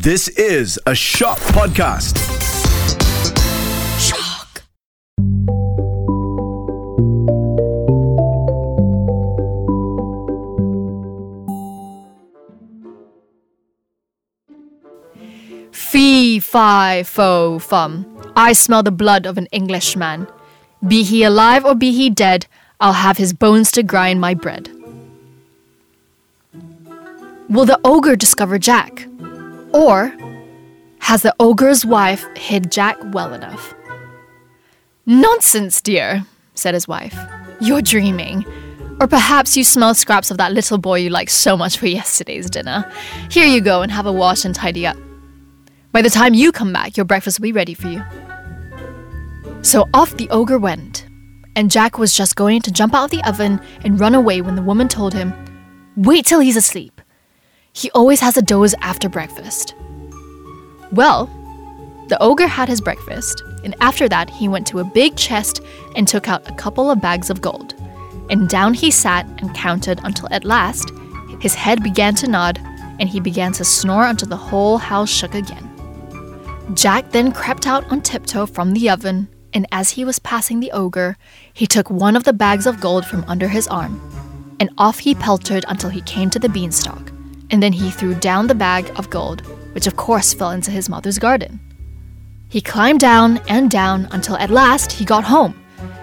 This is a Shock Podcast. Shock. Fee, fi, fo, fum. I smell the blood of an Englishman. Be he alive or be he dead, I'll have his bones to grind my bread. Will the ogre discover Jack? Or has the ogre's wife hid Jack well enough? Nonsense, dear, said his wife. You're dreaming. Or perhaps you smell scraps of that little boy you liked so much for yesterday's dinner. Here you go and have a wash and tidy up. By the time you come back, your breakfast will be ready for you. So off the ogre went, and Jack was just going to jump out of the oven and run away when the woman told him, Wait till he's asleep. He always has a doze after breakfast. Well, the ogre had his breakfast, and after that, he went to a big chest and took out a couple of bags of gold. And down he sat and counted until at last his head began to nod and he began to snore until the whole house shook again. Jack then crept out on tiptoe from the oven, and as he was passing the ogre, he took one of the bags of gold from under his arm, and off he pelted until he came to the beanstalk, and then he threw down the bag of gold, which of course fell into his mother's garden. He climbed down and down until at last he got home,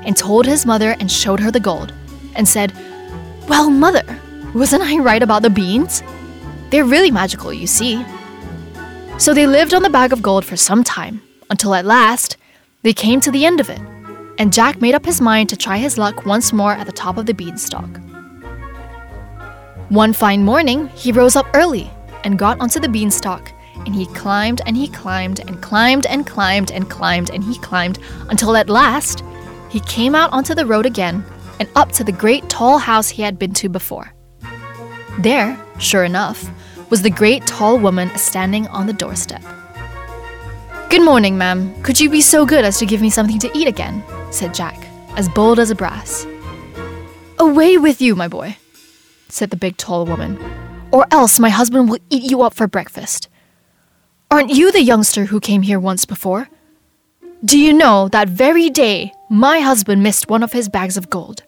and told his mother and showed her the gold, and said, Well, mother, wasn't I right about the beans? They're really magical, you see. So they lived on the bag of gold for some time, until at last they came to the end of it, and Jack made up his mind to try his luck once more at the top of the beanstalk. One fine morning, he rose up early and got onto the beanstalk, and he climbed and he climbed and climbed and climbed and climbed and he climbed until at last he came out onto the road again and up to the great tall house he had been to before. There, sure enough, was the great tall woman standing on the doorstep. Good morning, ma'am. Could you be so good as to give me something to eat again? said Jack, as bold as a brass. Away with you, my boy, said the big tall woman, or else my husband will eat you up for breakfast. Aren't you the youngster who came here once before? Do you know that very day my husband missed one of his bags of gold?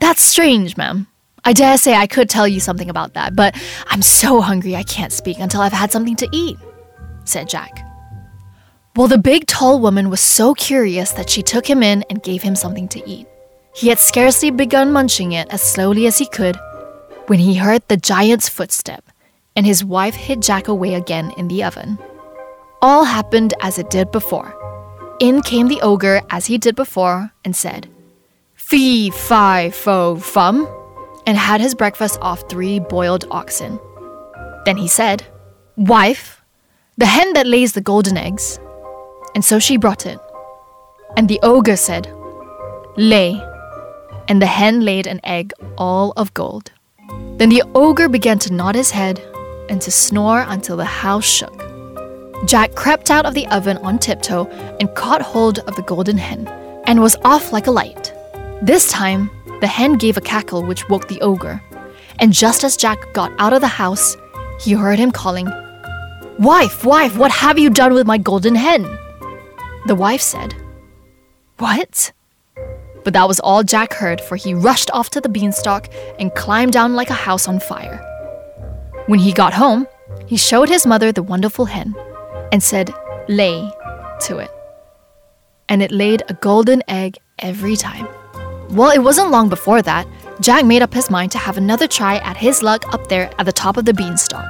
That's strange, ma'am. I dare say I could tell you something about that, but I'm so hungry I can't speak until I've had something to eat, said Jack. Well, the big tall woman was so curious that she took him in and gave him something to eat. He had scarcely begun munching it as slowly as he could when he heard the giant's footstep, and his wife hid Jack away again in the oven. All happened as it did before. In came the ogre as he did before and said, Fee, fi, fo, fum, and had his breakfast off three boiled oxen. Then he said, Wife, the hen that lays the golden eggs. And so she brought it. And the ogre said, Lay. And the hen laid an egg all of gold. Then the ogre began to nod his head and to snore until the house shook. Jack crept out of the oven on tiptoe and caught hold of the golden hen, and was off like a light. This time, the hen gave a cackle which woke the ogre, and just as Jack got out of the house, he heard him calling, Wife, wife, what have you done with my golden hen? The wife said, What? But that was all Jack heard, for he rushed off to the beanstalk and climbed down like a house on fire. When he got home, he showed his mother the wonderful hen and said, Lay to it. And it laid a golden egg every time. Well, it wasn't long before that, Jack made up his mind to have another try at his luck up there at the top of the beanstalk.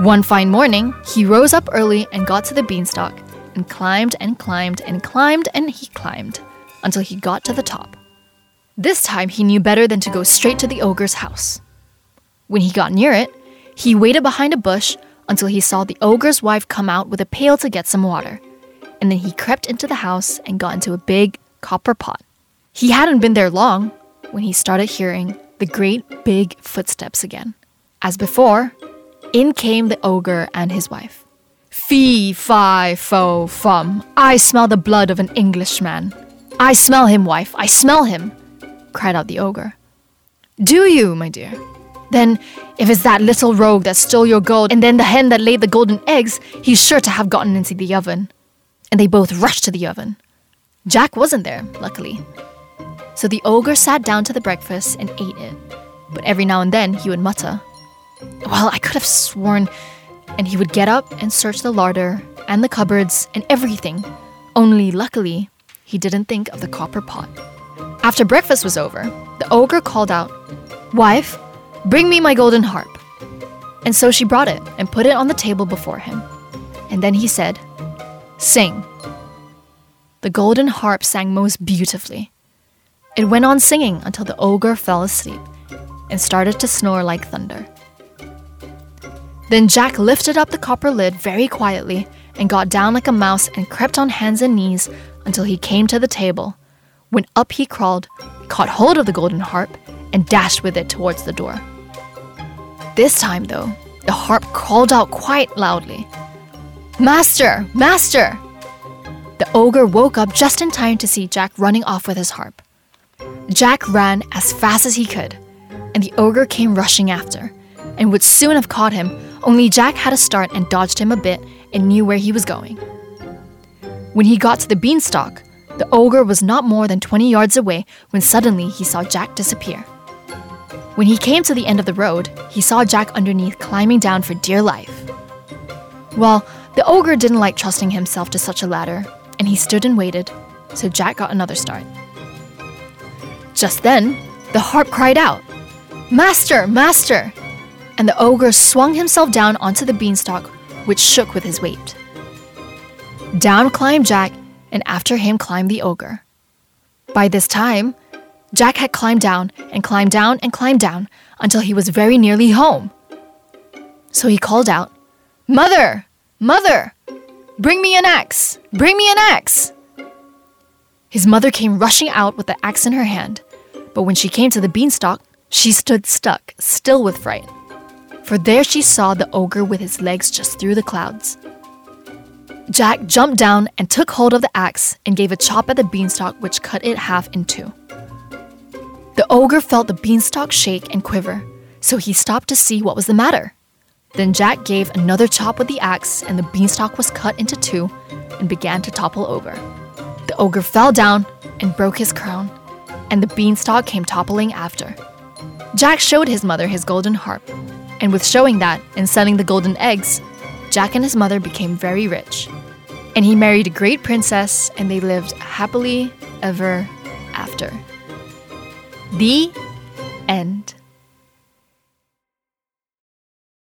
One fine morning, he rose up early and got to the beanstalk and climbed and climbed and climbed and he climbed until he got to the top. This time he knew better than to go straight to the ogre's house. When he got near it, he waited behind a bush until he saw the ogre's wife come out with a pail to get some water. And then he crept into the house and got into a big copper pot. He hadn't been there long when he started hearing the great big footsteps again. As before, in came the ogre and his wife. Fee, fi, fo, fum. I smell the blood of an Englishman. I smell him, wife. I smell him, cried out the ogre. Do you, my dear? Then, if it's that little rogue that stole your gold and then the hen that laid the golden eggs, he's sure to have gotten into the oven. And they both rushed to the oven. Jack wasn't there, luckily. So the ogre sat down to the breakfast and ate it. But every now and then he would mutter, Well, I could have sworn. And he would get up and search the larder and the cupboards and everything. Only luckily, he didn't think of the copper pot. After breakfast was over, the ogre called out, Wife, bring me my golden harp. And so she brought it and put it on the table before him. And then he said, Sing. The golden harp sang most beautifully. It went on singing until the ogre fell asleep and started to snore like thunder. Then Jack lifted up the copper lid very quietly and got down like a mouse and crept on hands and knees until he came to the table, when up he crawled, caught hold of the golden harp, and dashed with it towards the door. This time, though, the harp called out quite loudly Master! Master! The ogre woke up just in time to see Jack running off with his harp. Jack ran as fast as he could, and the ogre came rushing after, and would soon have caught him, only Jack had a start and dodged him a bit and knew where he was going. When he got to the beanstalk, the ogre was not more than 20 yards away when suddenly he saw Jack disappear. When he came to the end of the road, he saw Jack underneath climbing down for dear life. Well, the ogre didn't like trusting himself to such a ladder, and he stood and waited, so Jack got another start. Just then, the harp cried out, Master, Master! And the ogre swung himself down onto the beanstalk, which shook with his weight. Down climbed Jack, and after him climbed the ogre. By this time, Jack had climbed down and climbed down and climbed down until he was very nearly home. So he called out, Mother! Mother! Bring me an axe! Bring me an axe! His mother came rushing out with the axe in her hand, but when she came to the beanstalk, she stood stuck, still with fright. For there she saw the ogre with his legs just through the clouds. Jack jumped down and took hold of the axe and gave a chop at the beanstalk, which cut it half in two. The ogre felt the beanstalk shake and quiver, so he stopped to see what was the matter. Then Jack gave another chop with the axe, and the beanstalk was cut into two and began to topple over. The ogre fell down and broke his crown, and the beanstalk came toppling after. Jack showed his mother his golden harp, and with showing that and selling the golden eggs, Jack and his mother became very rich. And he married a great princess, and they lived happily ever after. The end.